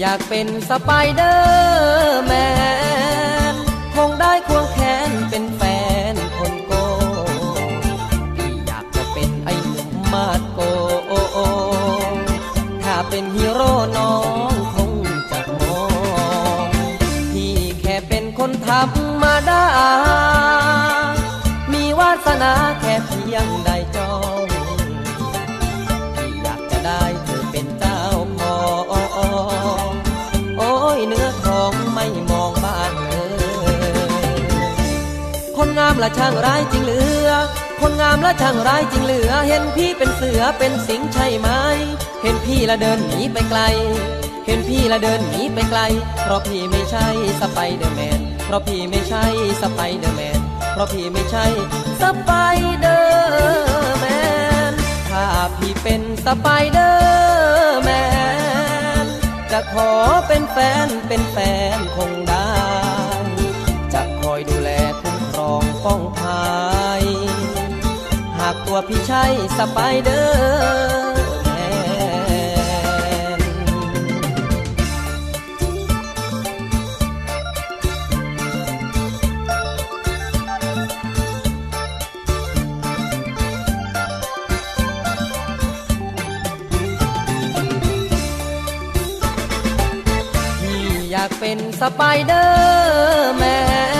อยากเป็นสไปเดอร์แมน คนงามละช่างร้ายจริงเหลือ คนงามละช่างร้ายจริงเหลือ เห็นพี่เป็นเสือเป็นสิงใช่ไหม เห็นพี่ละเดินหนีไปไกล เห็นพี่ละเดินหนีไปไกล เพราะพี่ไม่ใช่สไปเดอร์แมน เพราะพี่ไม่ใช่สไปเดอร์แมน เพราะพี่ไม่ใช่สไปเดอร์แมน ถ้าพี่เป็นสไปเดอร์แมน จะขอเป็นแฟนเป็นแฟนคง องป้องภัยหากตัวพี่ใช่สไปเดอร์แมนพี่อยากเป็นสไปเดอร์แมน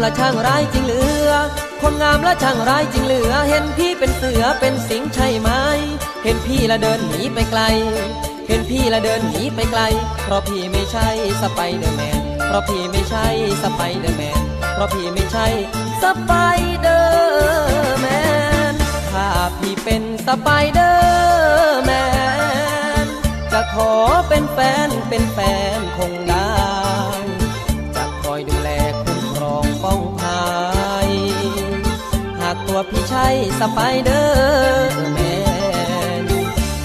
คนงามละช่างร้ายจริงเหลือ คนงามละช่างร้ายจริงเหลือ เห็นพี่เป็นเสือเป็นสิงใช่ไหม เห็นพี่ละเดินหนีไปไกล เห็นพี่ละเดินหนีไปไกล เพราะพี่ไม่ใช่สไปเดอร์แมน เพราะพี่ไม่ใช่สไปเดอร์แมน เพราะพี่ไม่ใช่สไปเดอร์แมน ถ้าพี่เป็นสไปเดอร์แมน จะขอเป็นแฟนเป็นแฟนคงได้ ตัวพี่ใช่สไปเดอร์แมน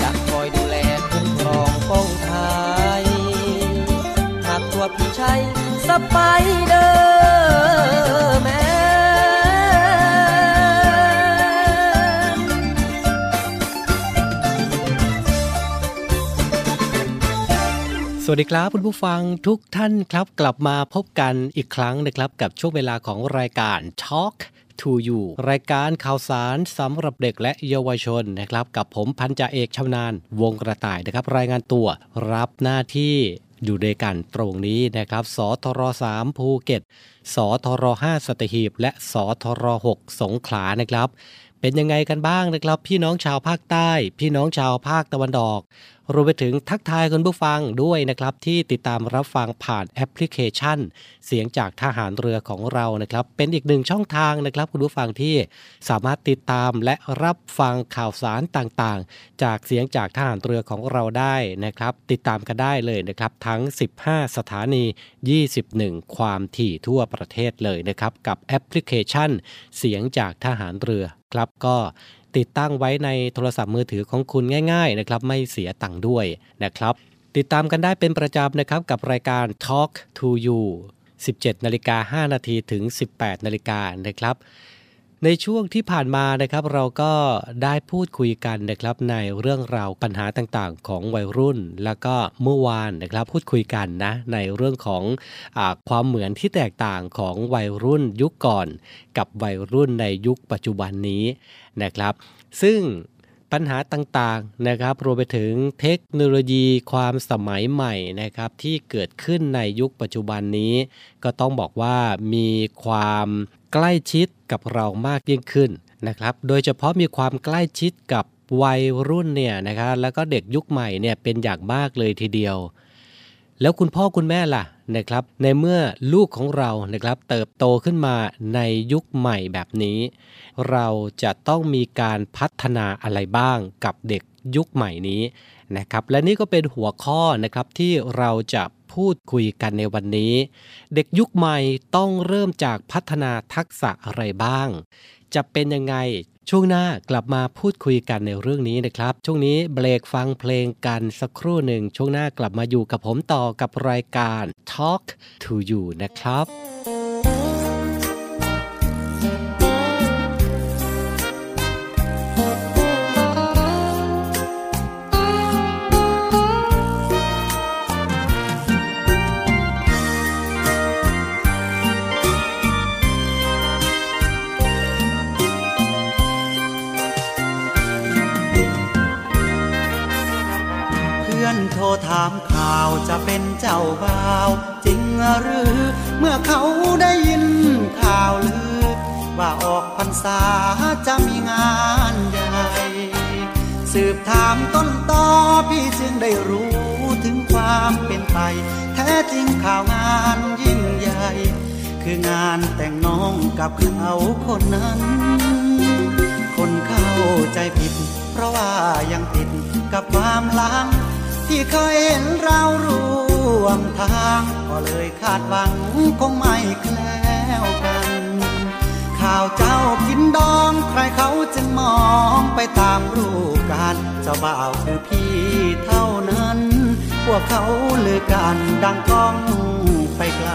จะคอยดูแลคุ้มครองป้องภัยหากตัวพี่ใช่สไปเดอร์แมสวัสดีครับคุณผู้ฟังทุกท่านครับกลับมาพบกันอีกครั้งนะครับกับช่วงเวลาของรายการ Talk to You รายการข่าวสารสำหรับเด็กและเยาวชนนะครับกับผมพันจ่าเอกชำนาญวงกระต่ายนะครับรายงานตัวรับหน้าที่อยู่ด้วยกันตรงนี้นะครับ สทร3ภูเก็ต สทร5สัตหีบ และสทร6สงขลานะครับ เป็นยังไงกันบ้างนะครับ พี่น้องชาวภาคใต้ พี่น้องชาวภาคตะวันออก รวมไปถึงทักทายคุณผู้ฟังด้วยนะครับ ที่ติดตามรับฟังผ่านแอปพลิเคชัน เสียงจากทหารเรือของเรานะครับ เป็นอีกหนึ่งช่องทางนะครับคุณผู้ฟังที่สามารถติดตามและรับฟังข่าวสารต่างๆ จากเสียงจากทหารเรือของเราได้นะครับ ติดตามกันได้เลยนะครับ ทั้ง 15 สถานี 21 ความถี่ทั่วประเทศเลยนะครับ กับแอปพลิเคชัน เสียงจากทหารเรือครับก็ ติดตั้งไว้ในโทรศัพท์มือถือของคุณง่าย ๆ นะครับ ไม่เสียตังค์ด้วยนะครับ ติดตามกันได้เป็นประจำนะครับกับรายการ Talk to You 17นาฬิกา5นาทีถึง 18นาฬิกานะครับ ในช่วงที่ผ่านมานะครับเราก็ได้พูดคุยกันนะครับในเรื่องราวปัญหาต่างๆ ของวัยรุ่น แล้วก็เมื่อวานนะครับพูดคุยกันนะในเรื่องของอความเหมือนที่แตกต่างของวัยรุ่นยุคก่อน กับวัยรุ่นในยุคปัจจุบันนี้นะครับ ซึ่งปัญหาต่างๆนะครับรวมไปถึงเทคโนโลยีความสมัยใหม่นะครับที่เกิดขึ้นในยุคปัจจุบันนี้ ก็ต้องบอกว่ามีความใกล้ชิดกับเรามากยิ่งขึ้นนะครับ โดยเฉพาะมีความใกล้ชิดกับวัยรุ่นเนี่ยนะครับแล้วก็เด็กยุคใหม่เนี่ยเป็นอย่างมากเลยทีเดียว แล้วคุณพ่อคุณแม่ล่ะนะครับ ในเมื่อลูกของเรานะครับเติบโตขึ้นมาในยุคใหม่แบบนี้ เราจะต้องมีการพัฒนาอะไรบ้างกับเด็กยุคใหม่นี้นะครับ และนี่ก็เป็นหัวข้อนะครับที่เราจะ พูดคุยกันในวันนี้ เด็กยุคใหม่ต้องเริ่มจากพัฒนาทักษะอะไรบ้าง จะเป็นยังไงช่วงหน้ากลับมาพูดคุยกันในเรื่องนี้นะครับ ช่วงนี้เบรกฟังเพลงกันสักครู่หนึ่ง ช่วงหน้ากลับมาอยู่กับผมต่อกับรายการ Talk to You นะครับ โทรถามข่าวจะเป็นเจ้าบ่าว จริงหรือ เมื่อเขาได้ยินข่าวลือ ว่าออกพรรษาจะมีงานใหญ่สืบถามต้นตอพี่จึงได้รู้ถึงความเป็นไป แท้จริงข่าวงานยิ่งใหญ่ คืองานแต่งน้องกับเขาคนนั้น คนเข้าใจผิด เพราะว่ายังติดกับความลัง ที่เคยเห็นเราร่วมทาง ก็เลยคาดหวังคงไม่แคล้วกัน ข่าวเจ้ากินดองใครเขาจึงมองไปตามรูปการเจ้าบ่าวคือพี่เท่านั้น พวกเขาเลือกันดังก้องไปไกล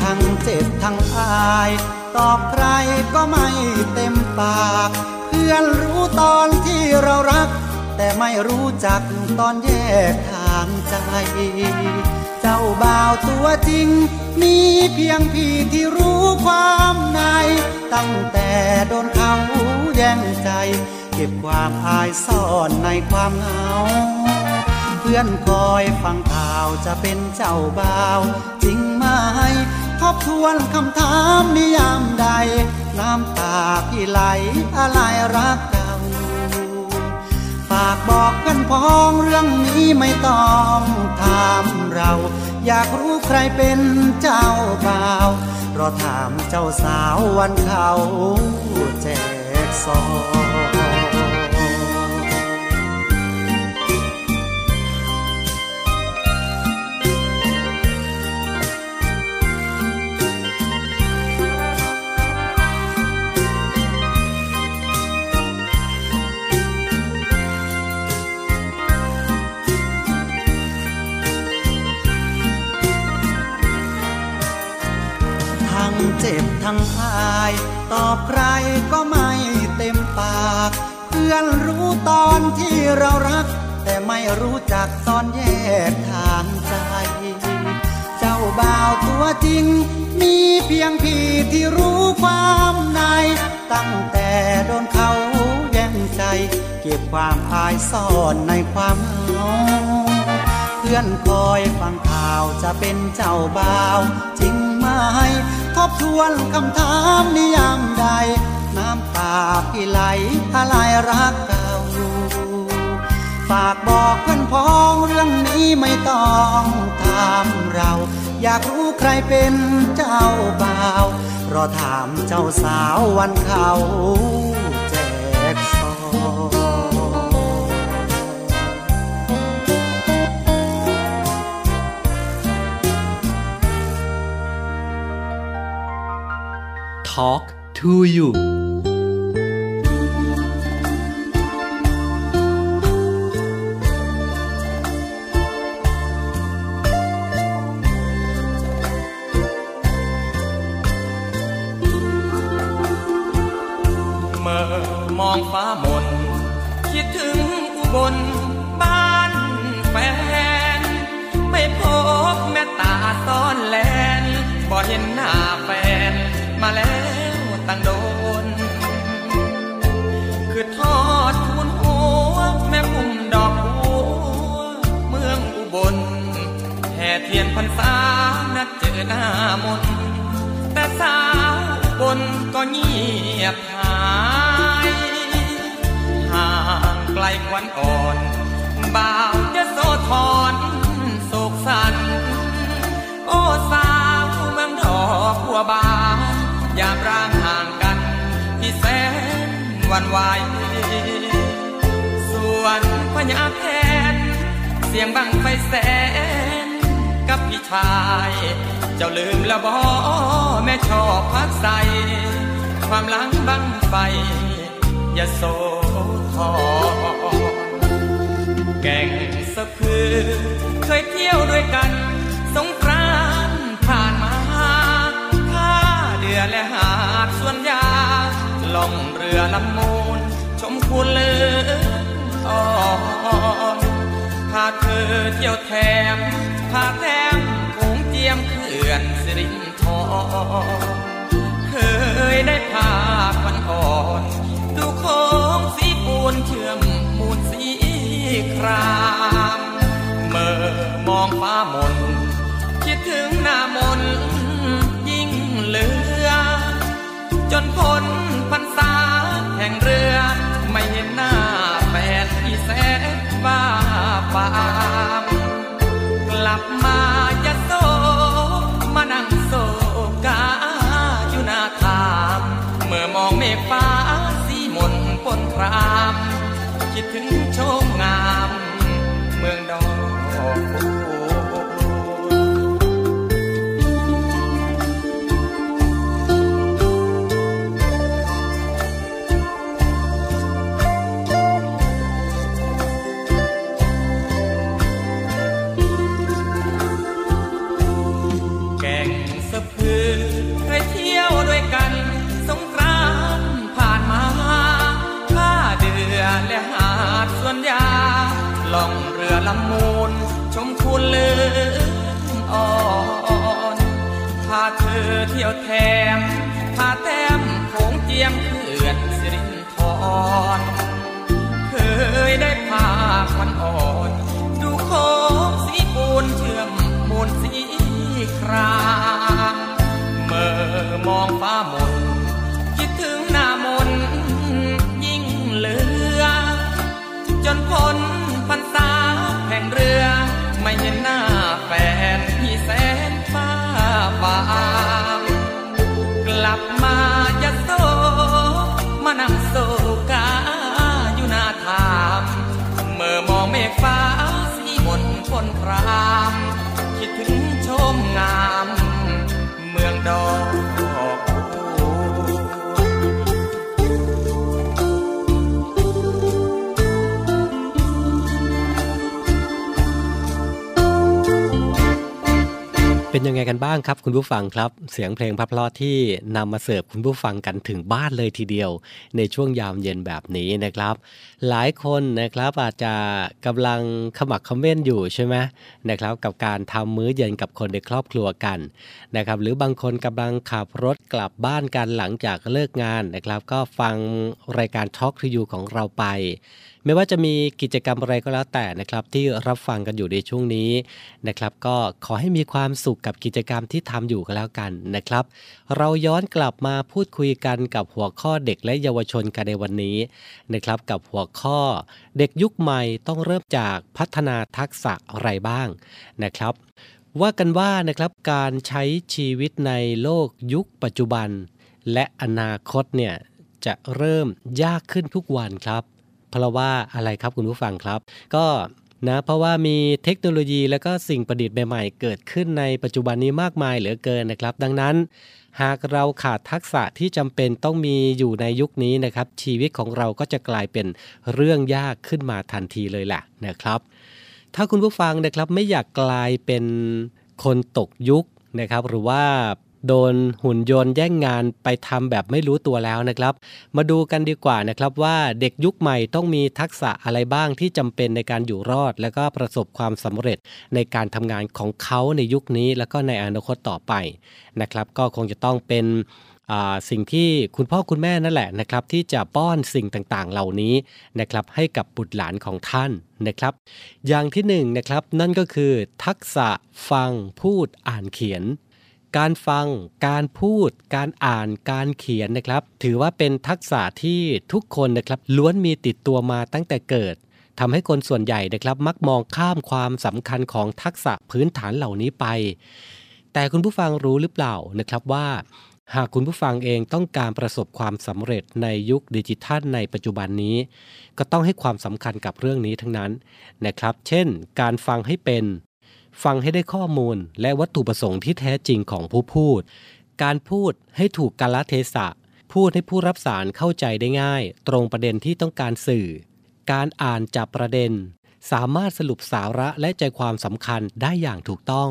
ทั้งเจ็บทั้งอายตอบใครก็ไม่เต็มปาก เพื่อนรู้ตอนที่เรารัก แต่ไม่รู้จักตอนแยกทางใจ เจ้าบ่าวตัวจริง มีเพียงพี่ที่รู้ความใน ตั้งแต่โดนเขาแย่งใจ เก็บความอายซ่อนในความเหงา เพื่อนคอยฟังข่าวจะเป็นเจ้าบ่าว จริงไหมทบทวนคำถามนิยามใด น้ำตาพี่ไหลอะไรรักฝากบอกเพื่อนพ้องเรื่องนี้ไม่ต้องถามเรา อยากรู้ใครเป็นเจ้าบ่าวรอถามเจ้าสาววันเขาแจกซอง ตอบใครก็ไม่เต็มปาก เพื่อนรู้ตอนที่เรารัก แต่ไม่รู้จักตอนแยกทางใจ เจ้าบ่าวตัวจริง มีเพียงพี่ที่รู้ความใน ตั้งแต่โดนเขาแย่งใจ เก็บความอายซ่อนในความเหงาพื่อนคอยฟังข่าวจะเป็นเจ้าบ่าวจริงไหม บทวนคำถามนิยามใด น้ำตาพี่ไหลอะไรรักเก่าฝากบอกเพื่อนพ้องเรื่องนี้ไม่ต้องถามเรา อยากรู้ใครเป็นเจ้าบ่าวรอถามเจ้าสาววันเขา ทอล์กทูยูองฟ้ามน คิดถึงอุบลบ้านแฟน ไม่พบแม่ตาซ้อนแลนบ่เห็นหน้าแฟนมาแล้ว ตั้งโดน คือทอดทุนหัวแม่พุ่มดอกบัวเมืองอุบลแห่เทียนพรรษานัดเจอหน้ามน แต่สาวบนก็เงียบหายห่างไกลควันอ่อนบ่าวจะโซทอนโศกสัน โอ้สาวเมืองดอกบัวบานยามร่างห่าง แสนวันวายส่วนพญาแทน เสียงบังไฟแสน กับพี่ชาย เจ้าลืมละบอแม่ชอบพักใส ความหลังบังไฟ อย่าโซทอแก่งสะพือเคยเที่ยวด้วยกัน ล่องเรือลำมูล ชมคุณเลืออ่อนพาเธอเที่ยวแถมพาแถมคงเจียมเขื่อนสิรินทรเคยได้พาควันอ่อน ดูโค้งสีปูนเชื่อมมูลสีครามเมื่อมองฟ้ามนคิดถึงหน้ามน จนพ้นพรรษาแห่งเรือไม่เห็นหน้าแฟนที่แสนบ้าปามกลับมายะโซมานั่งโซกาอยู่หน้าทามเมื่อมองเมฆฟ้าหมนปนครามคิดถึงโชมงาม เมืองดอก ช เป็นยังไงกันบ้างครับ คุณผู้ฟังครับ เสียงเพลงพับเพลาะที่นำมาเสิร์ฟคุณผู้ฟังกันถึงบ้านเลยทีเดียว ในช่วงยามเย็นแบบนี้นะครับ หลายคนนะครับอาจจะกำลังขมักเขม้นอยู่ใช่ไหมนะครับ กับการทำมื้อเย็นกับคนในครอบครัวกันนะครับ หรือบางคนกำลังขับรถกลับบ้านกันหลังจากเลิกงานนะครับ ก็ฟังรายการ Talk to You ของเราไป ไม่ว่าจะมีกิจกรรมอะไรก็แล้วแต่นะครับที่รับฟังกันอยู่ในช่วงนี้นะครับก็ขอให้มีความสุขกับกิจกรรมที่ทำอยู่ก็แล้วกันนะครับ เราย้อนกลับมาพูดคุยกันกับหัวข้อเด็กและเยาวชนกันในวันนี้นะครับกับหัวข้อเด็กยุคใหม่ต้องเริ่มจากพัฒนาทักษะอะไรบ้างนะครับว่ากันว่านะครับการใช้ชีวิตในโลกยุคปัจจุบัน และอนาคตเนี่ยจะเริ่มยากขึ้นทุกวันครับ เพราะว่าอะไรครับคุณผู้ฟังครับ ก็นะเพราะว่ามีเทคโนโลยีและก็สิ่งประดิษฐ์ใหม่ๆ เกิดขึ้นในปัจจุบันนี้มากมายเหลือเกินนะครับ ดังนั้น หากเราขาดทักษะที่จำเป็นต้องมีอยู่ในยุคนี้นะครับ ชีวิตของเราก็จะกลายเป็นเรื่องยากขึ้นมาทันทีเลยแหละนะครับ ถ้าคุณผู้ฟังนะครับไม่อยากกลายเป็นคนตกยุคนะครับ หรือว่า โดนหุ่นยนต์แย่งงานไปทำแบบไม่รู้ตัวแล้วนะครับ มาดูกันดีกว่านะครับว่าเด็กยุคใหม่ต้องมีทักษะอะไรบ้างที่จำเป็นในการอยู่รอด และก็ประสบความสำเร็จในการทำงานของเขาในยุคนี้ แล้วก็ในอนาคตต่อไปนะครับ ก็คงจะต้องเป็นสิ่งที่คุณพ่อคุณแม่นั่นแหละนะครับที่จะป้อนสิ่งต่างๆ เหล่านี้นะครับให้กับบุตรหลานของท่านนะครับ อย่างที่หนึ่งนะครับนั่นก็คือทักษะฟังพูดอ่านเขียน การฟัง การพูด การอ่าน การเขียนนะครับ ถือว่าเป็นทักษะที่ทุกคนนะครับล้วนมีติดตัวมาตั้งแต่เกิดทำให้คนส่วนใหญ่นะครับ มักมองข้ามความสำคัญของทักษะพื้นฐานเหล่านี้ไป แต่คุณผู้ฟังรู้หรือเปล่านะครับว่า หากคุณผู้ฟังเองต้องการประสบความสำเร็จในยุคดิจิทัลในปัจจุบันนี้ ก็ต้องให้ความสำคัญกับเรื่องนี้ทั้งนั้นนะครับ เช่น การฟังให้เป็น ฟังให้ได้ข้อมูลและวัตถุประสงค์ที่แท้จริงของผู้พูด การพูดให้ถูกกาลเทศะ พูดให้ผู้รับสารเข้าใจได้ง่าย ตรงประเด็นที่ต้องการสื่อ การอ่านจับประเด็น สามารถสรุปสาระและใจความสำคัญได้อย่างถูกต้อง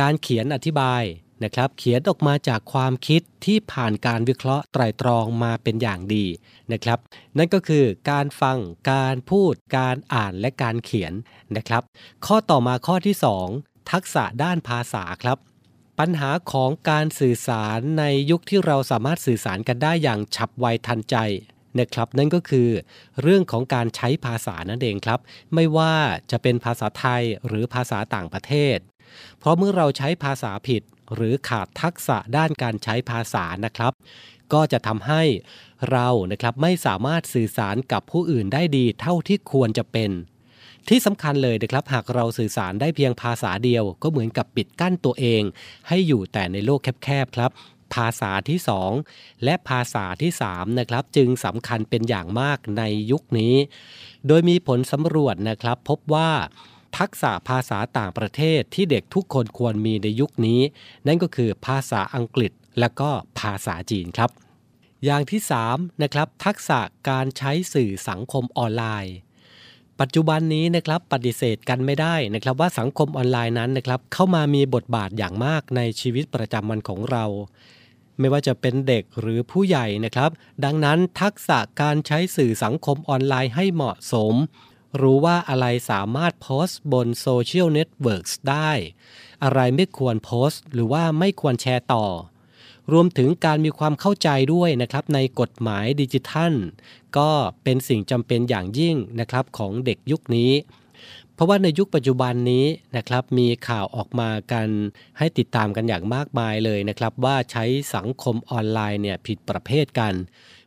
การเขียนอธิบาย นะครับเขียนออกมาจากความคิดที่ผ่านการวิเคราะห์ไตรตรองมาเป็นอย่างดีนะครับ นั่นก็คือการฟังการพูด การอ่านและการเขียนนะครับ ข้อต่อมาข้อที่ 2 ทักษะด้านภาษาครับ ปัญหาของการสื่อสารในยุคที่เราสามารถสื่อสารกันได้อย่างฉับไวทันใจนะครับนั่นก็คือเรื่องของการใช้ภาษานั่นเองครับ ไม่ว่าจะเป็นภาษาไทยหรือภาษาต่างประเทศ เพราะเมื่อเราใช้ภาษาผิด หรือขาดทักษะด้านการใช้ภาษานะครับ ก็จะทำให้เรานะครับไม่สามารถสื่อสารกับผู้อื่นได้ดีเท่าที่ควรจะเป็น ที่สำคัญเลยนะครับหากเราสื่อสารได้เพียงภาษาเดียว ก็เหมือนกับปิดกั้นตัวเอง ให้อยู่แต่ในโลกแคบๆครับภาษาที่ 2 และภาษาที่3นะครับจึงสำคัญเป็นอย่างมากในยุคนี้ โดยมีผลสำรวจนะครับพบว่า ทักษะภาษาต่างประเทศที่เด็กทุกคนควรมีในยุคนี้ นั่นก็คือภาษาอังกฤษและก็ภาษาจีนครับ อย่างที่3นะครับทักษะการใช้สื่อสังคมออนไลน์ ปัจจุบันนี้นะครับปฏิเสธกันไม่ได้นะครับว่าสังคมออนไลน์นั้นนะครับเข้ามามีบทบาทอย่างมากในชีวิตประจำวันของเราไม่ว่าจะเป็นเด็กหรือผู้ใหญ่นะครับ ดังนั้นทักษะการใช้สื่อสังคมออนไลน์ให้เหมาะสม รู้ว่าอะไรสามารถโพสต์บน social network ได้ อะไรไม่ควรโพสต์ หรือว่าไม่ควรแชร์ต่อ รวมถึงการมีความเข้าใจด้วยนะครับในกฎหมายดิจิทัล ก็เป็นสิ่งจำเป็นอย่างยิ่งนะครับของเด็กยุคนี้ เพราะว่าในยุคปัจจุบันนี้นะครับมีข่าวออกมากันให้ติดตามกันอย่างมากมายเลยนะครับ ว่าใช้สังคมออนไลน์เนี่ยผิดประเภทกัน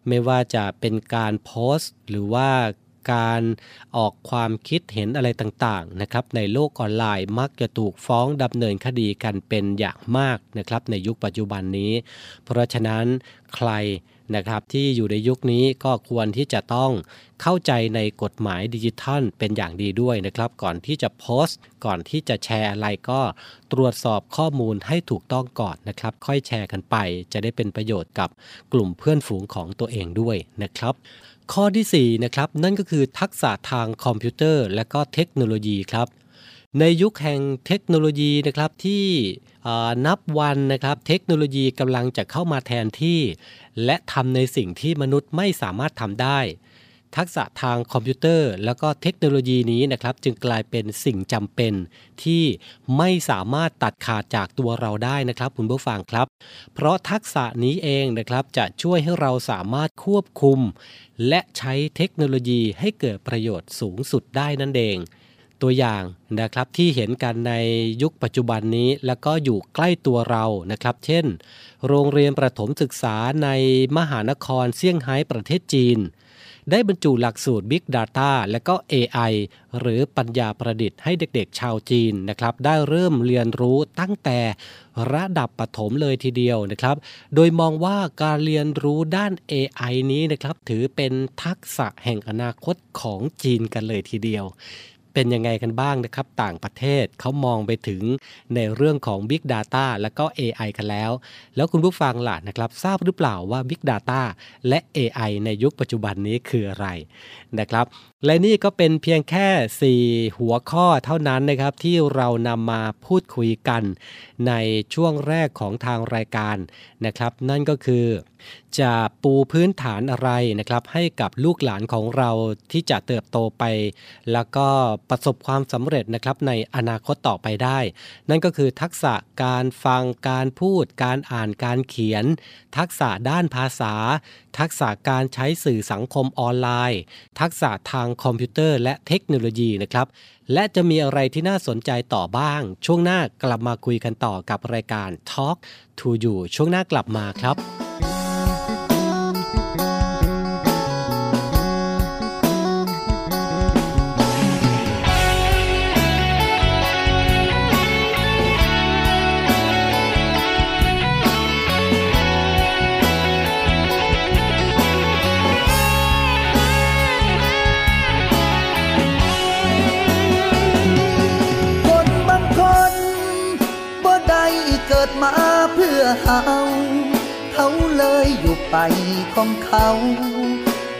ไม่ว่าจะเป็นการโพสต์ หรือว่า การออกความคิดเห็นอะไรต่างๆนะครับในโลกออนไลน์มักจะถูกฟ้องดำเนินคดีกันเป็นอย่างมากนะครับในยุคปัจจุบันนี้ เพราะฉะนั้นใครนะครับที่อยู่ในยุคนี้ก็ควรที่จะต้องเข้าใจในกฎหมายดิจิทัลเป็นอย่างดีด้วยนะครับ ก่อนที่จะโพสต์ ก่อนที่จะแชร์อะไรก็ตรวจสอบข้อมูลให้ถูกต้องก่อนนะครับ ค่อยแชร์กันไป จะได้เป็นประโยชน์กับกลุ่มเพื่อนฝูงของตัวเองด้วยนะครับ ข้อที่4นะครับนั่นก็คือทักษะทางคอมพิวเตอร์ และก็เทคโนโลยีครับในยุคแห่งเทคโนโลยีนะครับที่นับวันนะครับเทคโนโลยีกำลังจะเข้ามาแทนที่ และทำในสิ่งที่มนุษย์ไม่สามารถทำได้ ทักษะทางคอมพิวเตอร์ แล้วก็เทคโนโลยีนี้นะครับ จึงกลายเป็นสิ่งจำเป็นที่ไม่สามารถตัดขาดจากตัวเราได้นะครับคุณผู้ฟังครับ เพราะทักษะนี้เองนะครับจะช่วยให้เราสามารถควบคุม และใช้เทคโนโลยีให้เกิดประโยชน์สูงสุดได้นั่นเองตัวอย่างนะครับที่เห็นกันในยุคปัจจุบันนี้แล้วก็อยู่ใกล้ตัวเรานะครับ เช่น โรงเรียนประถมศึกษาในมหานครเซี่ยงไฮ้ประเทศจีน ได้บรรจุหลักสูตร Big Data และก็ AI หรือปัญญาประดิษฐ์ให้เด็กๆ ชาวจีนนะครับ ได้เริ่มเรียนรู้ตั้งแต่ระดับปฐมเลยทีเดียวนะครับ โดยมองว่าการเรียนรู้ด้าน AI นี้นะครับ ถือเป็นทักษะแห่งอนาคตของจีนกันเลยทีเดียว เป็นยังไงกันบ้างนะครับ ต่างประเทศเขามองไปถึงในเรื่องของ Big Data และก็ AI กันแล้ว แล้วคุณผู้ฟังล่ะนะครับ ทราบหรือเปล่าว่า Big Data และ AI ในยุคปัจจุบันนี้คืออะไรนะครับและนี่ก็เป็นเพียงแค่ 4 หัวข้อเท่านั้นนะครับที่เรานำมาพูดคุยกัน ในช่วงแรกของทางรายการนะครับ นั่นก็คือ จะปูพื้นฐานอะไรนะครับ ให้กับลูกหลานของเราที่จะเติบโตไป แล้วก็ประสบความสำเร็จนะครับในอนาคตต่อไปได้ นั่นก็คือทักษะการฟังการพูด การอ่านการเขียน ทักษะด้านภาษา ทักษะการใช้สื่อสังคมออนไลน์ ทักษะทางคอมพิวเตอร์และเทคโนโลยีนะครับ และจะมีอะไรที่น่าสนใจต่อบ้าง ช่วงหน้ากลับมาคุยกันต่อกับรายการ Talk to You ช่วงหน้ากลับมาครับ ไปของเขา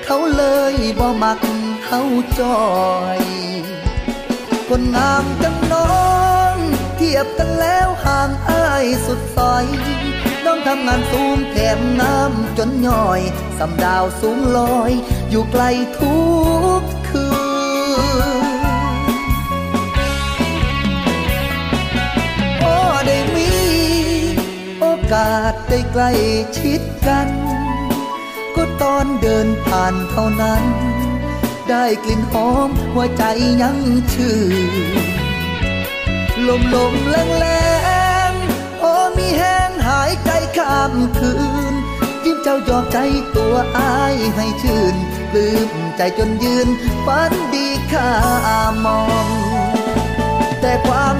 เขาเลยบ่มักเฮาจอยคนงามจังน้อง เทียบกันแล้วห่างอายสุดซอยน้องทำงานสูงแถมน้ำจนย่อยสำดาวสูงลอย อยู่ไกลทุกคืนพอได้มี โอกาส ได้ใกล้ชิดกัน ก็ตอนเดินผ่านเท่านั้น ได้กลิ่นหอมหัวใจยังชื่นลมลมแรงแรงพอมีแห้งหายใจข้ามคืน ยิ้มเจ้ายอมใจตัวอายให้ชื่นปลื้มใจจนยืนฝันดีข้ามอง แต่ความ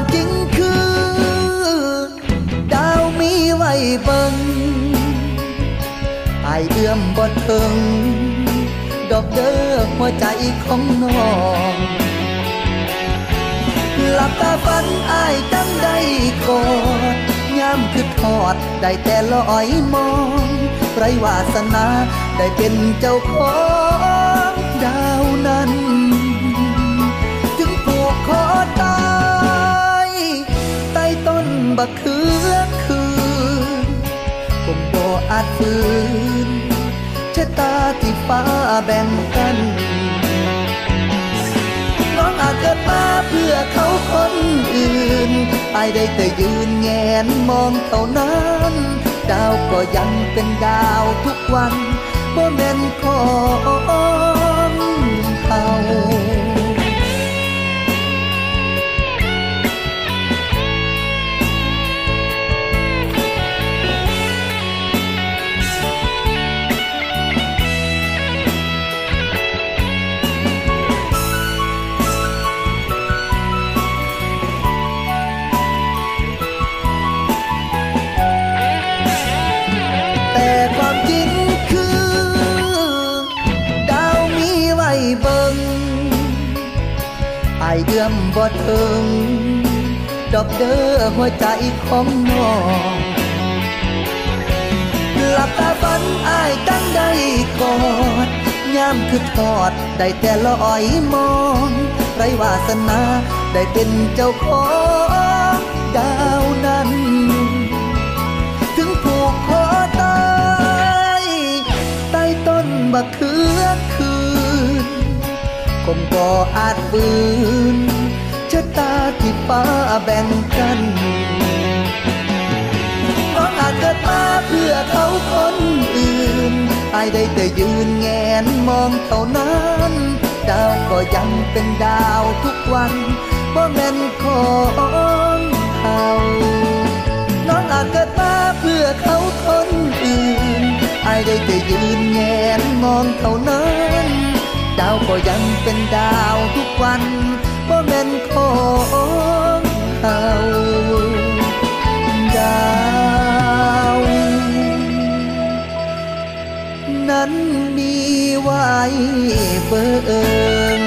ายเอื้อมบ่ถึงดอกเด้อหัวใจของน้องหลับตาฝันอายจังได้กอดยามคือทอดได้แต่ลอยมองไรวาสนาได้เป็นเจ้าของดาวนั้น จึงผูกคอตายใต้ต้นบักเขือคืนคงบ่อาจฝืน ตาที่ฟ้าแบ่งกัน น้องอาจเกิดมาเพื่อเขาคนอื่นอายได้แต่ยืนแงนมองเท่านั้นดาวก็ยังเป็นดาวทุกวันบ่แม่นของเขา อายเอื้อมบ่ถึง ดอกเด้อหัวใจของน้องหลับตาฝันอายตั้งได้กอดยามคือทอด ได้แต่ลอยมองไรวาสนา ได้เป็นเจ้าของดาวนั้น ถึงผูกคอตายใต้ต้นบักเขือ คงบ่อาจฝืนชะตาที่ฟ้าแบ่งกันน้องอาจเกิดมาเพื่อเขาคนอื่นอายได้แต่ยืนแงนมองเท่านั้นดาวก็ยังเป็นดาวทุกวันบ่แม่นของเขาน้องอาจเกิดมาเพื่อเขาคนอื่นอายได้แต่ยืนแงนมองเท่านั้น ดาวก็ยังเป็นดาวทุกวันบ่แม่นของเขาดาว นั้นมีไว้เบิ่ง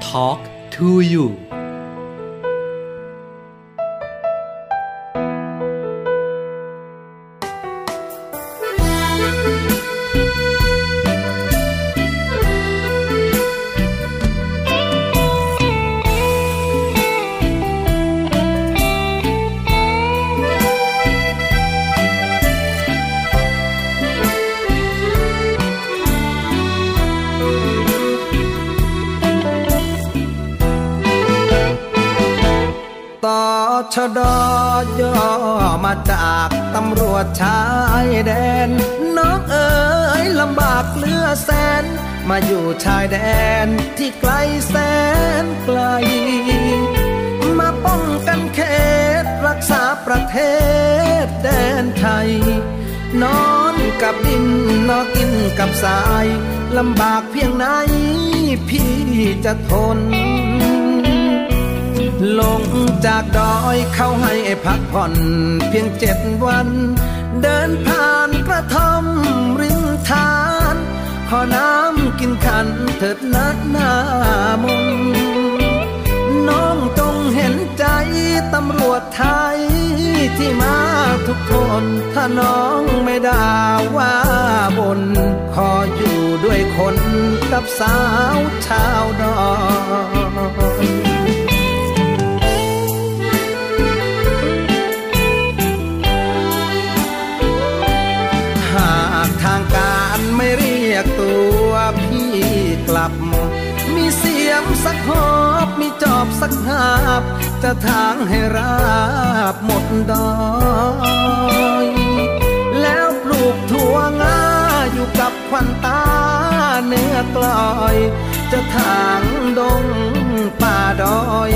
Talk to you ตำรวจชายแดน น้องเอ๋ยลำบากเหลือแสน มาอยู่ชายแดนที่ไกลแสนไกล มาป้องกันเขตรักษาประเทศแดนไทย นอนกับดินนอนกินกับสาย ลำบากเพียงไหนพี่จะทน ลงจากดอยเข้าให้พักผ่อนเพียงเจ็ดวัน เดินผ่านกระท่อมริมทาน ขอน้ำกินขันเถิดนัดหน้ามนน้องจงเห็นใจตำรวจไทย ที่มาทุกคนถ้าน้องไม่ด่าว่าบน ขออยู่ด้วยคนกับสาวชาวดอย หอบมีจอบสักหาบ จะทางให้ราบหมดดอยแล้วปลูกถั่วงาอยู่กับควันตาเนื้อกลอย จะทางดงป่าดอย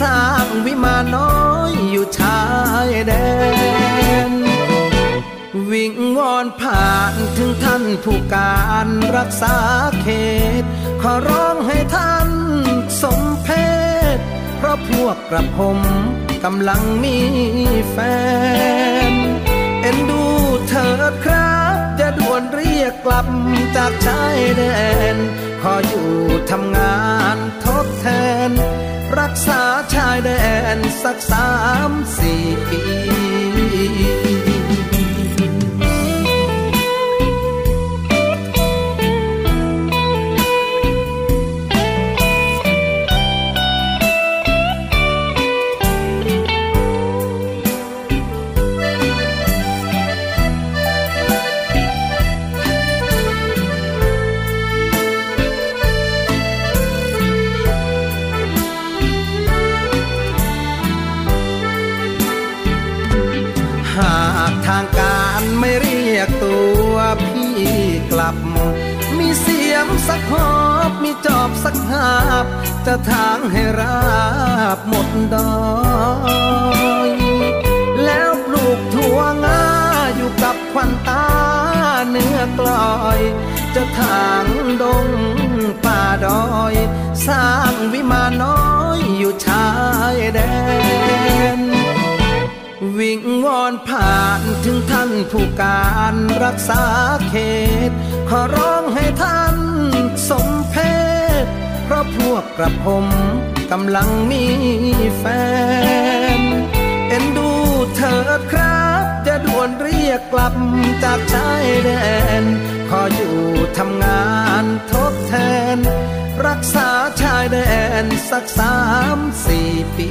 สร้างวิมานน้อยอยู่ชายแดนวิงวอนผ่านถึงท่านผู้การรักษาเขต ขอร้องให้ท่าน สมเพศ เพราะพวกกระผมกำลังมีแฟน เอ็นดูเถิดครับจะด่วนเรียกกลับจากชายแดน ขออยู่ทำงานทดแทน รักษาชายแดนสักสามสี่ปี สักหอบมีจอบสักหาบ จะทางให้ราบหมดดอยแล้วปลูกถั่วงาอยู่กับควันตาเนื้อกลอย จะทางดงป่าดอย สร้างวิมานน้อยอยู่ชายแดนวิงวอนผ่านถึงท่านผู้การรักษาเขต ขอร้องให้ท่าน สมเพศ เพราะพวกกระผมกำลังมีแฟน เอ็นดูเถิดครับ จะด่วนเรียกกลับจากชายแดน ขออยู่ทำงานทดแทน รักษาชายแดนสักสามสี่ปี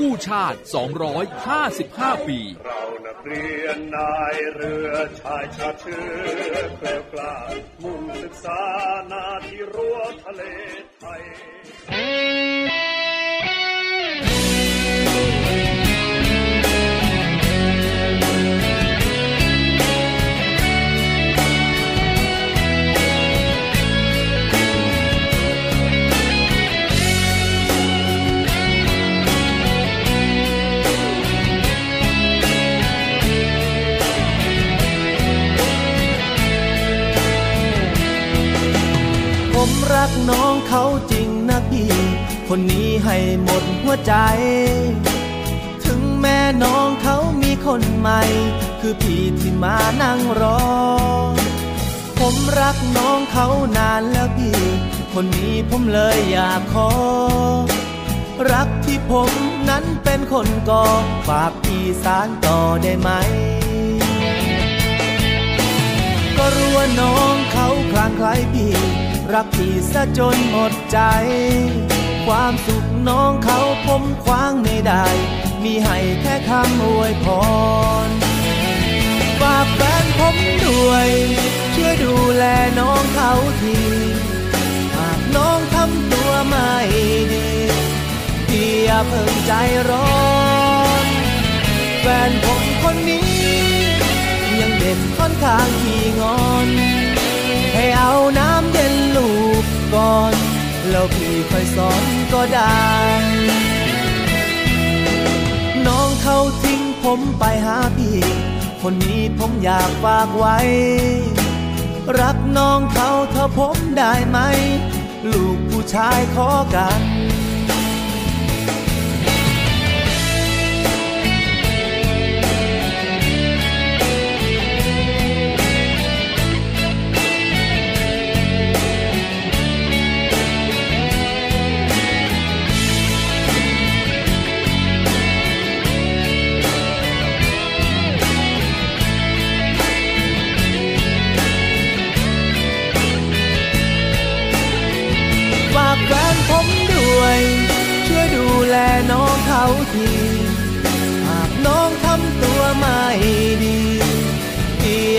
กู้ชาติ 255 ปี เรานักเรียนนายเรือชายชาเชื้อเกลียวกล้ามุ่งศึกษานาที่รั้วทะเลไทย ให้หมดหัวใจ ถึงแม่น้องเขามีคนใหม่ คือพี่ที่มานั่งรอ ผมรักน้องเขานานแล้วพี่ คนนี้ผมเลยอยากขอ รักที่ผมนั้นเป็นคนก่อฝากพี่สารต่อได้ไหม ก็รู้ว่าน้องเขาคลางคล้ายพี่รักพี่ซะจนหมดใจ ความสุข น้องเขาผมคว้างไม่ได้ มีให้แค่คำอวยพรฝากแฟนผมด้วย ช่วยดูแลน้องเขาทีหากน้องทำตัวไม่ดีพี่อย่าเพิ่งใจร้อนแฟนผมคนนี้ ยังเด็ดค่อนข้างขี้งอน ให้เอาน้ำเย็นลูกก่อน แล้วพี่ค่อยสอนก็ได้ น้องเขาทิ้งผมไปหาพี่ คนนี้ผมอยากฝากไว้ รักน้องเขาเธอผมได้ไหม ลูกผู้ชายขอกัน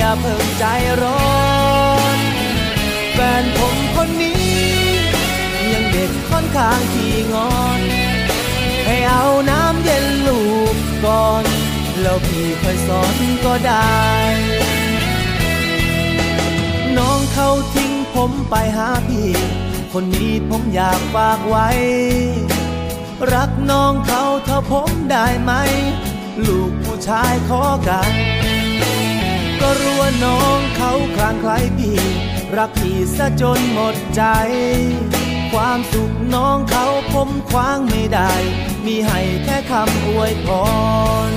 อย่าเพิ่งใจร้อนแฟนผมคนนี้ ยังเด็กค่อนข้างขี้งอน ให้เอาน้ำเย็นลูกก่อน แล้วพี่ค่อยสอนก็ได้ น้องเขาทิ้งผมไปหาพี่คนนี้ผมอยากฝากไว้ รักน้องเขาเท่าผมได้ไหม ลูกผู้ชายขอกัน ก็รู้ว่าน้องเขาคลางคล้ายพี่ รักพี่ซะจนหมดใจ ความสุขน้องเขาผมคว้างไม่ได้ มีให้แค่คำอวยพร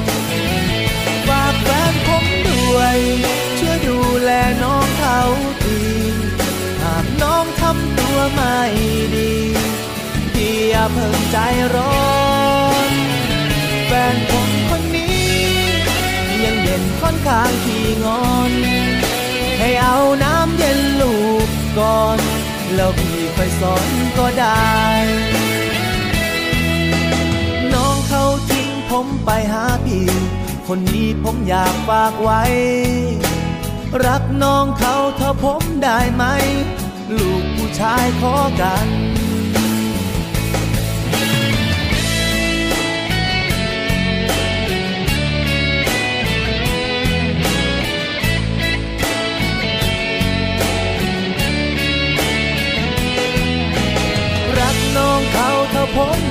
ฝากแฟนผมด้วย ช่วยดูแลน้องเขาทีหากน้องทำตัวไม่ดีพี่อย่าเพิ่งใจร้อน แฟนผม เด่นค่อนข้างขี้งอน ให้เอาน้ำเย็นลูกก่อน แล้วพี่ค่อยสอนก็ได้ น้องเขาทิ้งผมไปหาพี่ คนนี้ผมอยากฝากไว้ รักน้องเขาเท่าผมได้ไหม ลูกผู้ชายขอกัน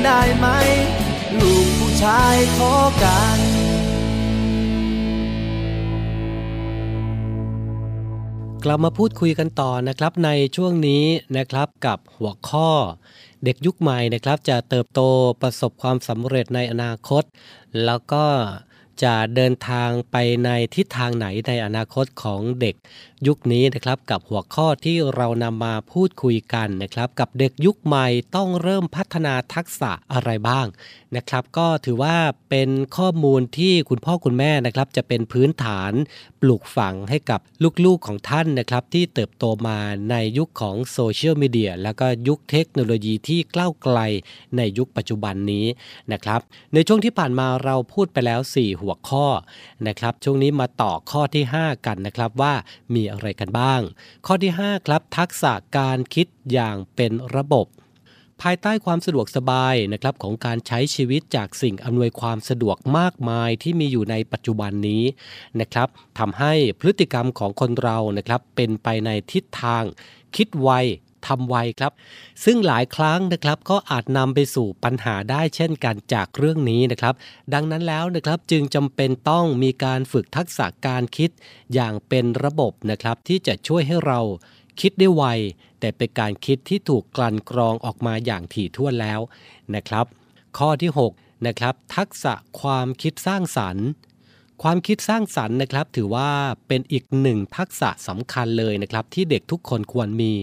ได้ไหม ลูกผู้ชายขอกันกลับมาพูดคุยกันต่อนะครับในช่วงนี้นะครับกับหัวข้อ เด็กยุคใหม่นะครับ จะเติบโตประสบความสำเร็จในอนาคต แล้วก็จะเดินทางไปในทิศทางไหนในอนาคตของเด็ก ยุคนี้นะครับกับหัวข้อที่เรานำมาพูดคุยกันนะครับ กับเด็กยุคใหม่ต้องเริ่มพัฒนาทักษะอะไรบ้างนะครับ ก็ถือว่าเป็นข้อมูลที่คุณพ่อคุณแม่นะครับ จะเป็นพื้นฐานปลูกฝังให้กับลูกๆของท่านนะครับ ที่เติบโตมาในยุคของโซเชียลมีเดียแล้วก็ยุคเทคโนโลยีที่ก้าวไกลในยุคปัจจุบันนี้นะครับ ในช่วงที่ผ่านมาเราพูดไปแล้ว 4 หัวข้อนะครับ ช่วงนี้มาต่อข้อที่ 5 กันนะครับว่ามีอะไรกันบ้าง ข้อที่ 5 ครับ ทักษะการคิดอย่างเป็นระบบ ภายใต้ความสะดวกสบายนะครับของการใช้ชีวิตจากสิ่งอำนวยความสะดวกมากมายที่มีอยู่ในปัจจุบันนี้นะครับทำให้พฤติกรรมของคนเรานะครับเป็นไปในทิศทาง คิดไว ทำไวครับ ซึ่งหลายครั้งนะครับก็อาจนำไปสู่ปัญหาได้เช่นกันจากเรื่องนี้นะครับ ดังนั้นแล้วนะครับจึงจำเป็นต้องมีการฝึกทักษะการคิดอย่างเป็นระบบนะครับที่จะช่วยให้เราคิดได้ไว แต่เป็นการคิดที่ถูกกลั่นกรองออกมาอย่างถี่ถ้วนแล้วนะครับ ข้อที่ 6 นะครับ ทักษะความคิดสร้างสรรค์ ความคิดสร้างสรรค์นะครับ ถือว่าเป็นอีกหนึ่งทักษะสำคัญเลยนะครับ ที่เด็กทุกคนควรมี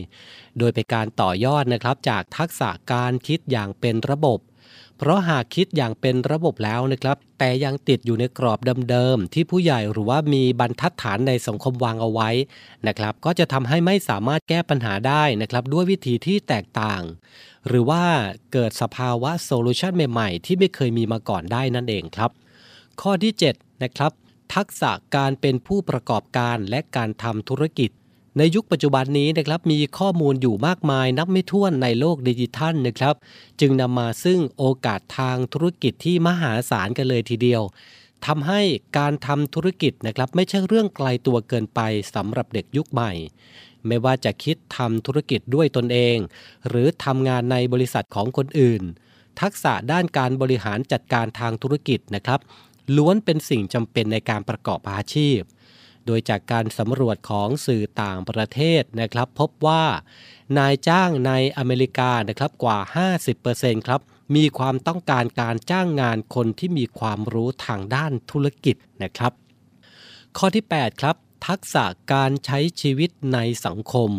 โดยเป็นการต่อยอดนะครับ จากทักษะการคิดอย่างเป็นระบบ เพราะหากคิดอย่างเป็นระบบแล้วนะครับ แต่ยังติดอยู่ในกรอบเดิมๆที่ผู้ใหญ่หรือว่ามีบรรทัดฐานในสังคมวางเอาไว้นะครับ ก็จะทำให้ไม่สามารถแก้ปัญหาได้นะครับ ด้วยวิธีที่แตกต่าง หรือว่าเกิดสภาวะโซลูชันใหม่ๆ ที่ไม่เคยมีมาก่อนได้นั่นเองครับ ข้อที่ 7 นะครับ ทักษะการเป็นผู้ประกอบการและการทำธุรกิจ ในยุคปัจจุบันนี้นะครับมีข้อมูลอยู่มากมายนับไม่ถ้วนในโลกดิจิทัลนะครับ จึงนำมาซึ่งโอกาสทางธุรกิจที่มหาศาลกันเลยทีเดียวทำให้การทำธุรกิจนะครับไม่ใช่เรื่องไกลตัวเกินไปสำหรับเด็กยุคใหม่ ไม่ว่าจะคิดทำธุรกิจด้วยตนเอง หรือทำงานในบริษัทของคนอื่น ทักษะด้านการบริหารจัดการทางธุรกิจนะครับ ล้วนเป็นสิ่งจำเป็นในการประกอบอาชีพ โดยจากการสำรวจของสื่อต่างประเทศนะครับ พบว่านายจ้างในอเมริกานะครับกว่า 50%ครับมีความต้องการการจ้างงานคนที่มีความรู้ทางด้านธุรกิจนะครับ ข้อที่ 8 ครับ ทักษะการใช้ชีวิตในสังคม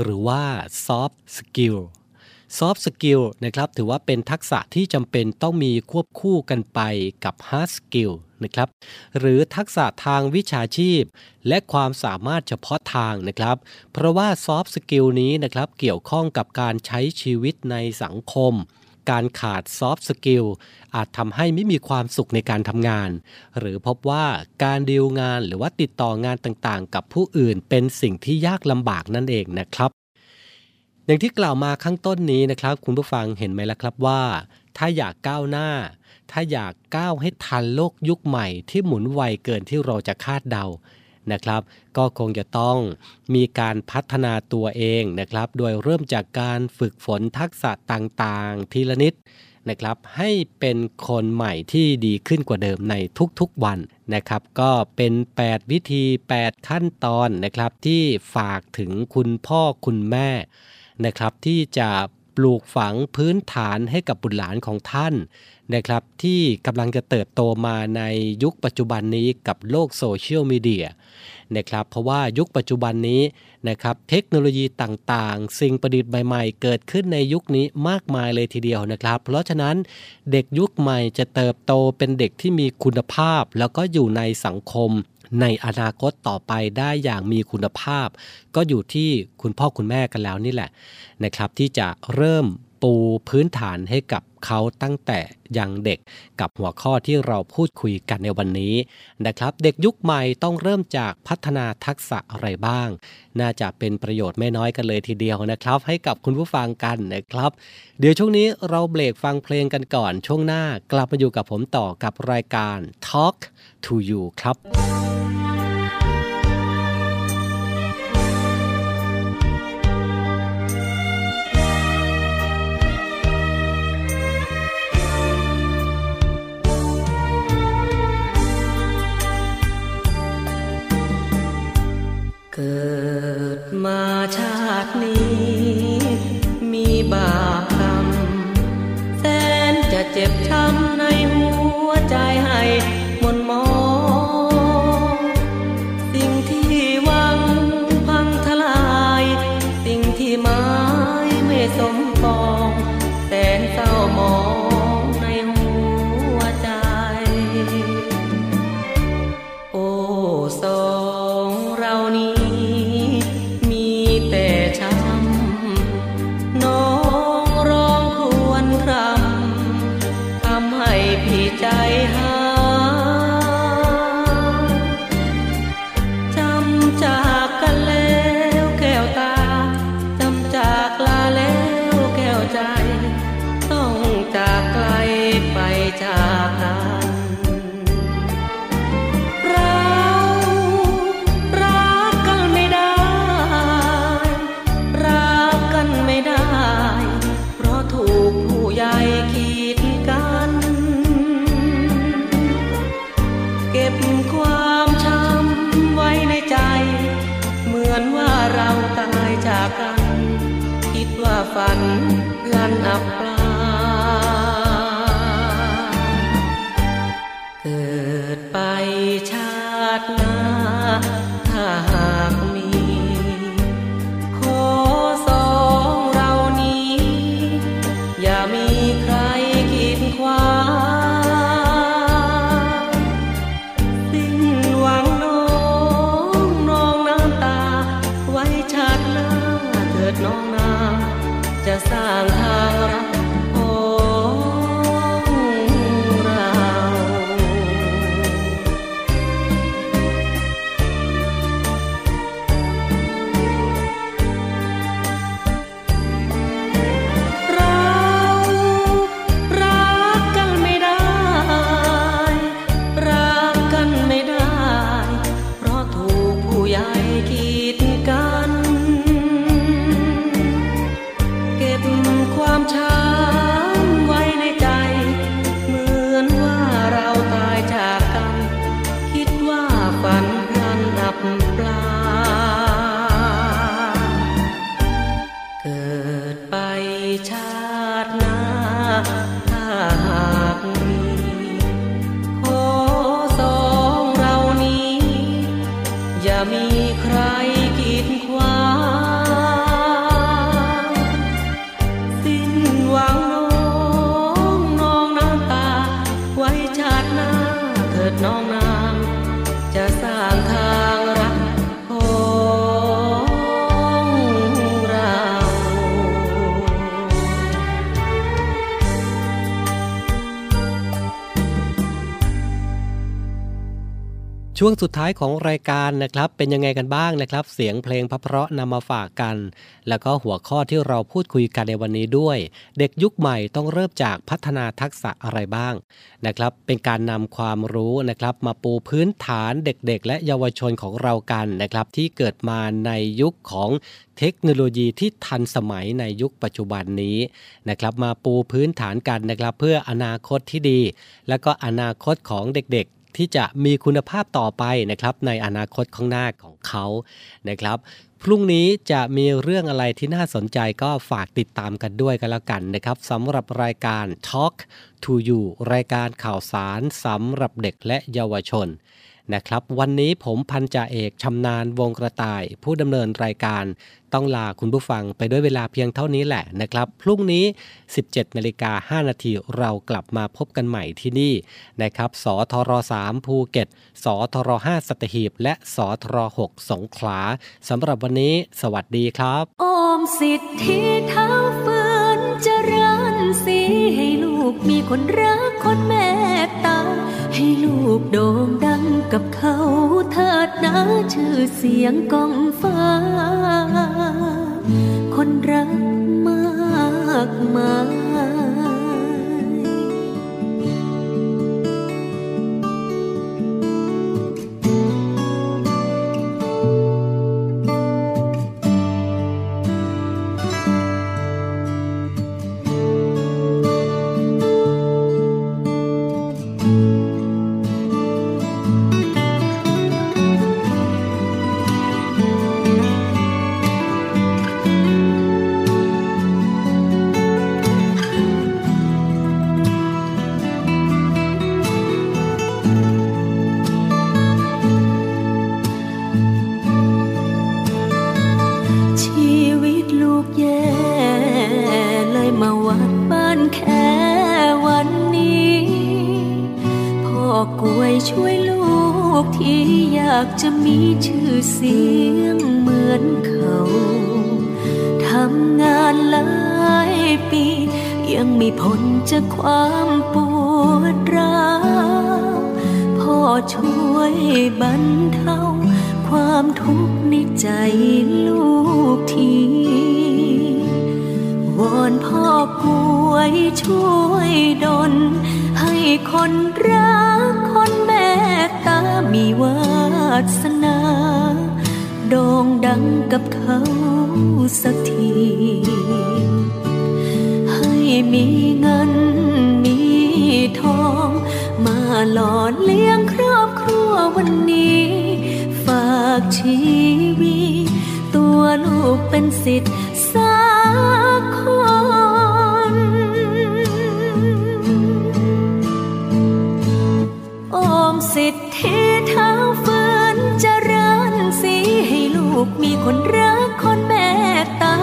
หรือว่า soft skill soft skill นะครับถือว่าเป็นทักษะที่จำเป็นต้องมีควบคู่กันไปกับ hard skill นะครับหรือทักษะทางวิชาชีพ และความสามารถเฉพาะทางนะครับ เพราะว่า soft skill นี้นะครับเกี่ยวข้องกับการใช้ชีวิตในสังคม การขาด soft skill อาจทำให้ไม่มีความสุขในการทำงาน หรือพบว่าการดีลงานหรือว่าติดต่องานต่างๆ กับผู้อื่นเป็นสิ่งที่ยากลำบากนั่นเองนะครับ อย่างที่กล่าวมาข้างต้นนี้นะครับ คุณผู้ฟังเห็นไหมล่ะครับว่า ถ้าอยากก้าวหน้า ถ้าอยากก้าวให้ทันโลกยุคใหม่ที่หมุนไวเกินที่เราจะคาดเดานะครับ ก็คงจะต้องมีการพัฒนาตัวเองนะครับ โดยเริ่มจากการฝึกฝนทักษะต่างๆ ทีละนิดนะครับ ให้เป็นคนใหม่ที่ดีขึ้นกว่าเดิมในทุกๆวันนะครับ ก็เป็น 8 วิธี 8 ขั้นตอนนะครับที่ฝากถึงคุณพ่อคุณแม่ นะครับที่จะปลูกฝังพื้นฐานให้กับบุตรหลานของท่านนะครับที่กำลังจะเติบโตมาในยุคปัจจุบันนี้กับโลกโซเชียลมีเดียนะครับเพราะว่ายุคปัจจุบันนี้นะครับเทคโนโลยีต่างๆ สิ่งประดิษฐ์ใหม่ๆ เกิดขึ้นในยุคนี้มากมายเลยทีเดียวนะครับ เพราะฉะนั้นเด็กยุคใหม่จะเติบโตเป็นเด็กที่มีคุณภาพ แล้วก็อยู่ในสังคม ในอนาคตต่อไปได้อย่างมีคุณภาพ ก็อยู่ที่คุณพ่อคุณแม่กันแล้วนี่แหละนะครับ ที่จะเริ่มปูพื้นฐานให้กับเขาตั้งแต่ยังเด็กกับหัวข้อที่เราพูดคุยกันในวันนี้นะครับ เด็กยุคใหม่ต้องเริ่มจากพัฒนาทักษะอะไรบ้าง น่าจะเป็นประโยชน์ไม่น้อยกันเลยทีเดียวนะครับ ให้กับคุณผู้ฟังกันนะครับ เดี๋ยวช่วงนี้เราเบรกฟังเพลงกันก่อนช่วงหน้ากลับมาอยู่กับผมต่อกับรายการ Talk to You ครับ มาชา ช่วงสุดท้ายของรายการนะครับ เป็นยังไงกันบ้างนะครับ เสียงเพลงพะเพราะนำมาฝากกัน แล้วก็หัวข้อที่เราพูดคุยกันในวันนี้ด้วย เด็กยุคใหม่ต้องเริ่มจากพัฒนาทักษะอะไรบ้างนะครับ เป็นการนำความรู้นะครับมาปูพื้นฐานเด็กๆ และเยาวชนของเรากันนะครับ ที่เกิดมาในยุคของเทคโนโลยีที่ทันสมัยในยุคปัจจุบันนี้นะครับมาปูพื้นฐานกันนะครับ เพื่ออนาคตที่ดี และก็อนาคตของเด็กๆ ที่จะมีคุณภาพต่อไปนะครับในอนาคตข้างหน้าของเขานะครับ พรุ่งนี้จะมีเรื่องอะไรที่น่าสนใจก็ฝากติดตามกันด้วยกันแล้วกันนะครับสำหรับรายการ Talk to You รายการข่าวสารสำหรับเด็กและเยาวชน นะครับ วันนี้ผมพันจ่าเอกชำนาญวงกระต่าย ผู้ดำเนินรายการต้องลาคุณผู้ฟังไปด้วยเวลาเพียงเท่านี้แหละนะครับ พรุ่งนี้ 17นาฬิกา5นาทีเรากลับมาพบกันใหม่ที่นี่นะครับสทร3ภูเก็ตสทร5สัตหีบ และสทร6สงขลาสำหรับวันนี้สวัสดีครับโอมสิทธิเท้าฟืนเจริญสีให้ลูกมีคนรักคน กับเขาเถิดนะชื่อเสียงกองฟ้า คนรักมากมาย วิตตัวลูกเป็นสิทธิ์สักคนโอมสิทธิเท้าฟืนเริญสีให้ลูกมีคนรักคนเมตตา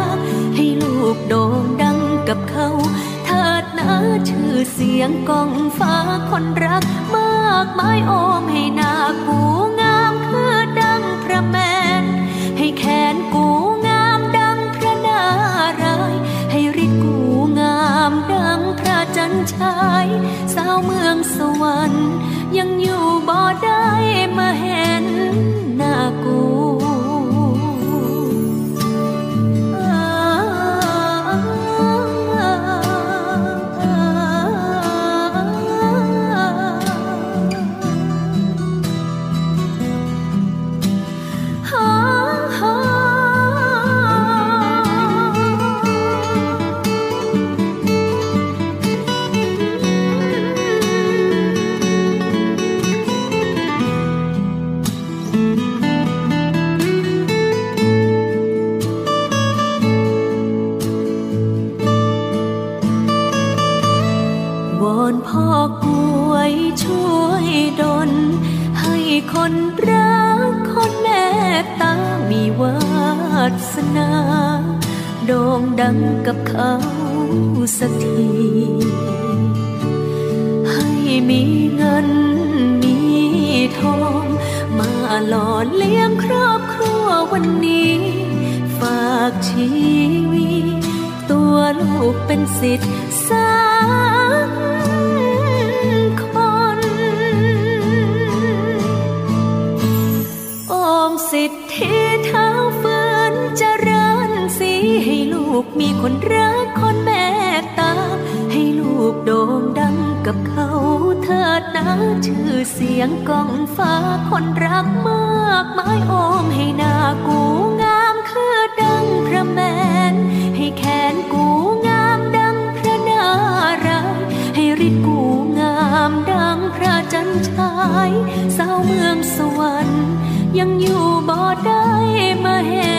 ให้ลูกโด่งดังกับเขาเถิดนะชื่อเสียงกองฟ้าคนรักมากมายอมให้นา ชาย สาวเมืองสวรรค์ ยังอยู่บ่ได้มาเห็นหน้ากู งกับเขาสักที ให้มีเงินมีทอง มาหล่อเลี้ยงครอบครัววันนี้ ฝากชีวิตตัวลูกเป็นสิ คนรักคนแม่ตา ให้ลูกโด่งดังกับเขาเถิดนะชื่อเสียงกองฟ้าคนรักมากมายโอมให้หน้ากูงามคือดังพระแมน ให้แขนกูงามดังพระนารายให้ริดกูงามดังพระจันทรายสาวเมืองสวรรค์ยังอยู่บ่ได้มาเห็น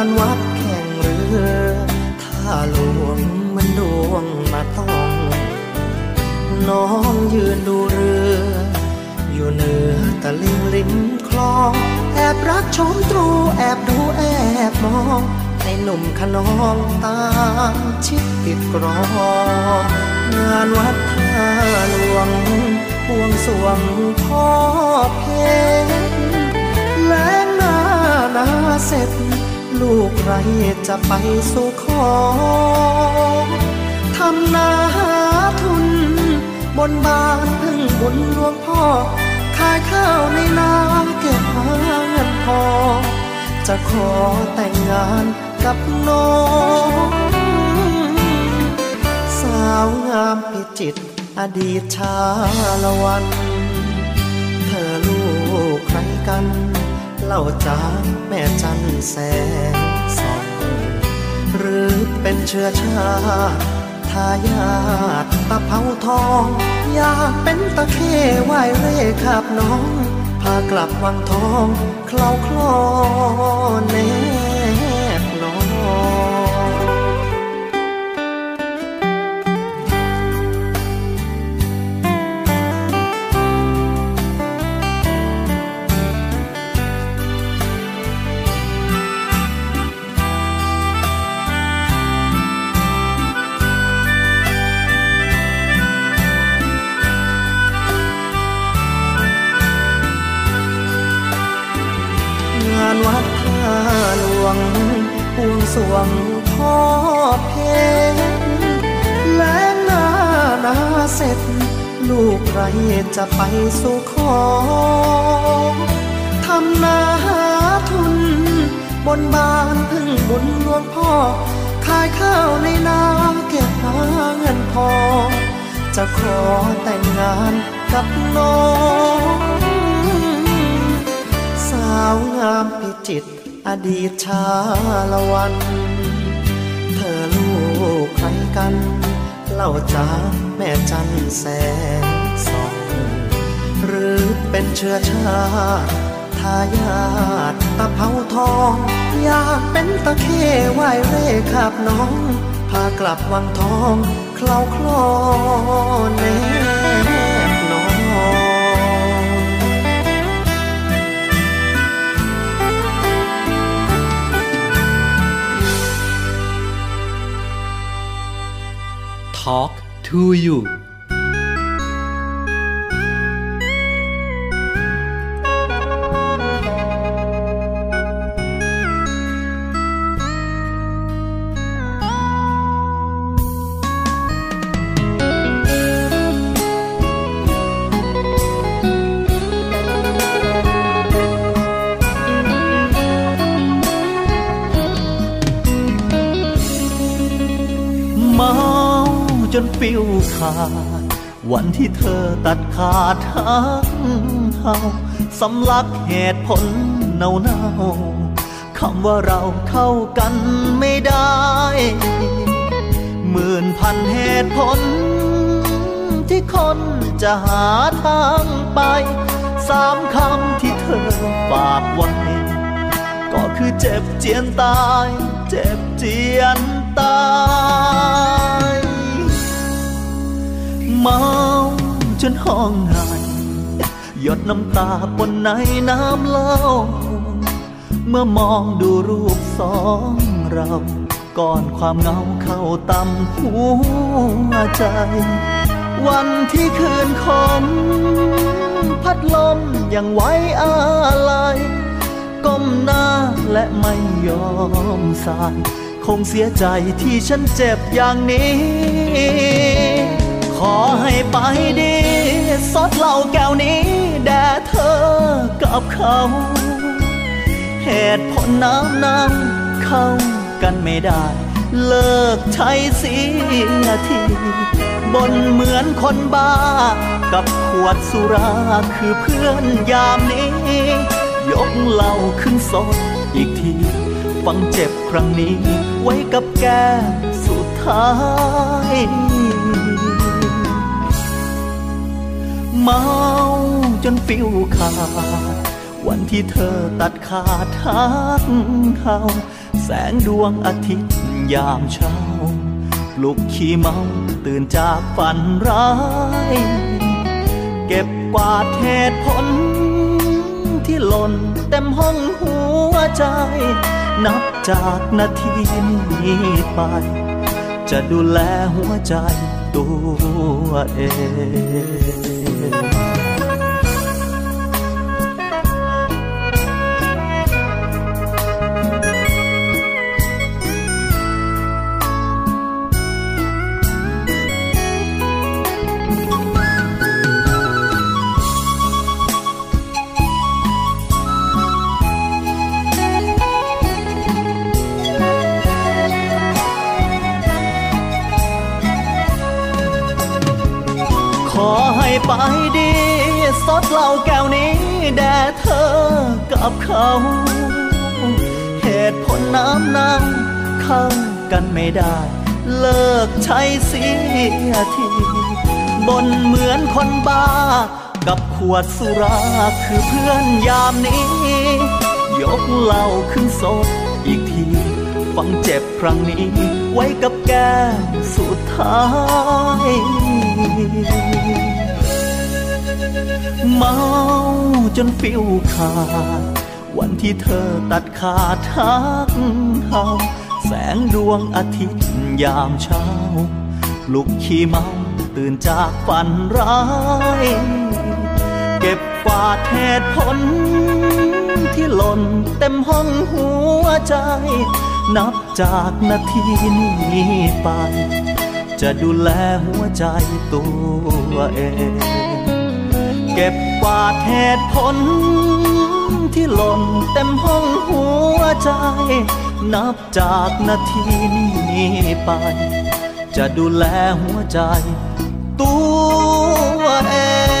านวัดแข่งเรือ ถ้าหลวงมันดวงมาต้อง น้องยืนดูเรือ อยู่เหนือตะลิงริมคลอง แอบรักชมตรูแอบดูแอบมองใอ้หนุ่มขนองตามชิดติดกรองงานวัดท่าหลวงพวงสวงพ่อเพลงแล้งหน้านาเสร็จ ลูกใครจะไปสู่ขอทำนาหาทุน บนบานพึ่งบุญหลวงพ่อ ขายข้าวในนาเก็บหาเงินพอ จะขอแต่งงานกับน้อง สาวงามพิจิตอดีตชาละวัน เธอลูกใครกัน เล่าจากแม่จันแสงสองหรือเป็นเชื้อชาติทายาทตะเภาทอง อยากเป็นตะเข้ไหวเร่ขับน้อง พากลับวังทอง เคล้าคลอเน เสร็จ ลูกไรจะไปสู่ขอทำนาหาทุน บนบานพึ่งบุญหลวงพ่อ ขายข้าวในนาเก็บหาเงินพอ จะขอแต่งงานกับน้อง สาวงามพิจิตรอดีตชาละวัน เธอลูกใครกัน เล่าจา แม่จันแสงสองหรือเป็นเชื้อชาติทายาทตะเภาทอง อยากเป็นตะเข้ไหวเร่ขับน้อง พากลับวังทองเคล้าคลอแนบนอน Talk to you ฟิวขาด วันที่เธอตัดขาดทั้งเฮาสำลักเหตุผลเนาเนาๆคำว่าเราเข้ากันไม่ได้ หมื่นพันเหตุผล ที่คนจะหาทางไปสามคำที่เธอฝากไว้ก็คือเจ็บเจียนตาย เจ็บเจียนตาย จนห้องไห้หยดน้ำตาปนในน้ำเล่า เมื่อมองดูรูปสองเราก่อนความเงาเข้าตำหัวใจ วันที่คืนคมพัดลมยังไว้อะไรก้มหน้าและไม่ยอมสาย คงเสียใจที่ฉันเจ็บอย่างนี้ ขอให้ไปดี ซดเหล้าแก้วนี้แด่เธอกับเขา เหตุผลน้ำน้ำเข้ากันไม่ได้ เลิกใช้เสียทีบนเหมือนคนบ้า กับขวดสุราคือเพื่อนยามนี้ ยกเหล้าขึ้นสดอีกทีฟังเจ็บครั้งนี้ไว้กับแก้มสุดท้าย เมาจนฟิวขาด วันที่เธอตัดขาดทักเขาแสงดวงอาทิตย์ยามเช้าปลุกขี้เมาตื่นจากฝันร้าย เก็บกวาดเหตุผล ที่หล่นเต็มห้องหัวใจ นับจากนาทีนี้ไป จะดูแลหัวใจตัวเอง ไปดีซดเหล้าแก้วนี้แด่เธอกับเขา เหตุผลน้ำน้ำเข้ากันไม่ได้ เลิกใช้เสียทีบนเหมือนคนบ้า กับขวดสุราคือเพื่อนยามนี้ ยกเหล้าขึ้นโซดอีกทีฟังเจ็บครั้งนี้ ไว้กับแก้มสุดท้าย เมาจนฟิวขาด วันที่เธอตัดขาดทักเฮาแสงดวงอาทิตย์ยามเช้า ลุกขี้เมาตื่นจากฝันร้าย เก็บกวาดเหตุผล ที่หล่นเต็มห้องหัวใจ นับจากนาทีนี้ไป จะดูแลหัวใจตัวเอง เก็บกวาดเหตุผล ที่หล่นเต็มห้องหัวใจ นับจากนาทีนี้ไป จะดูแลหัวใจตัวเอง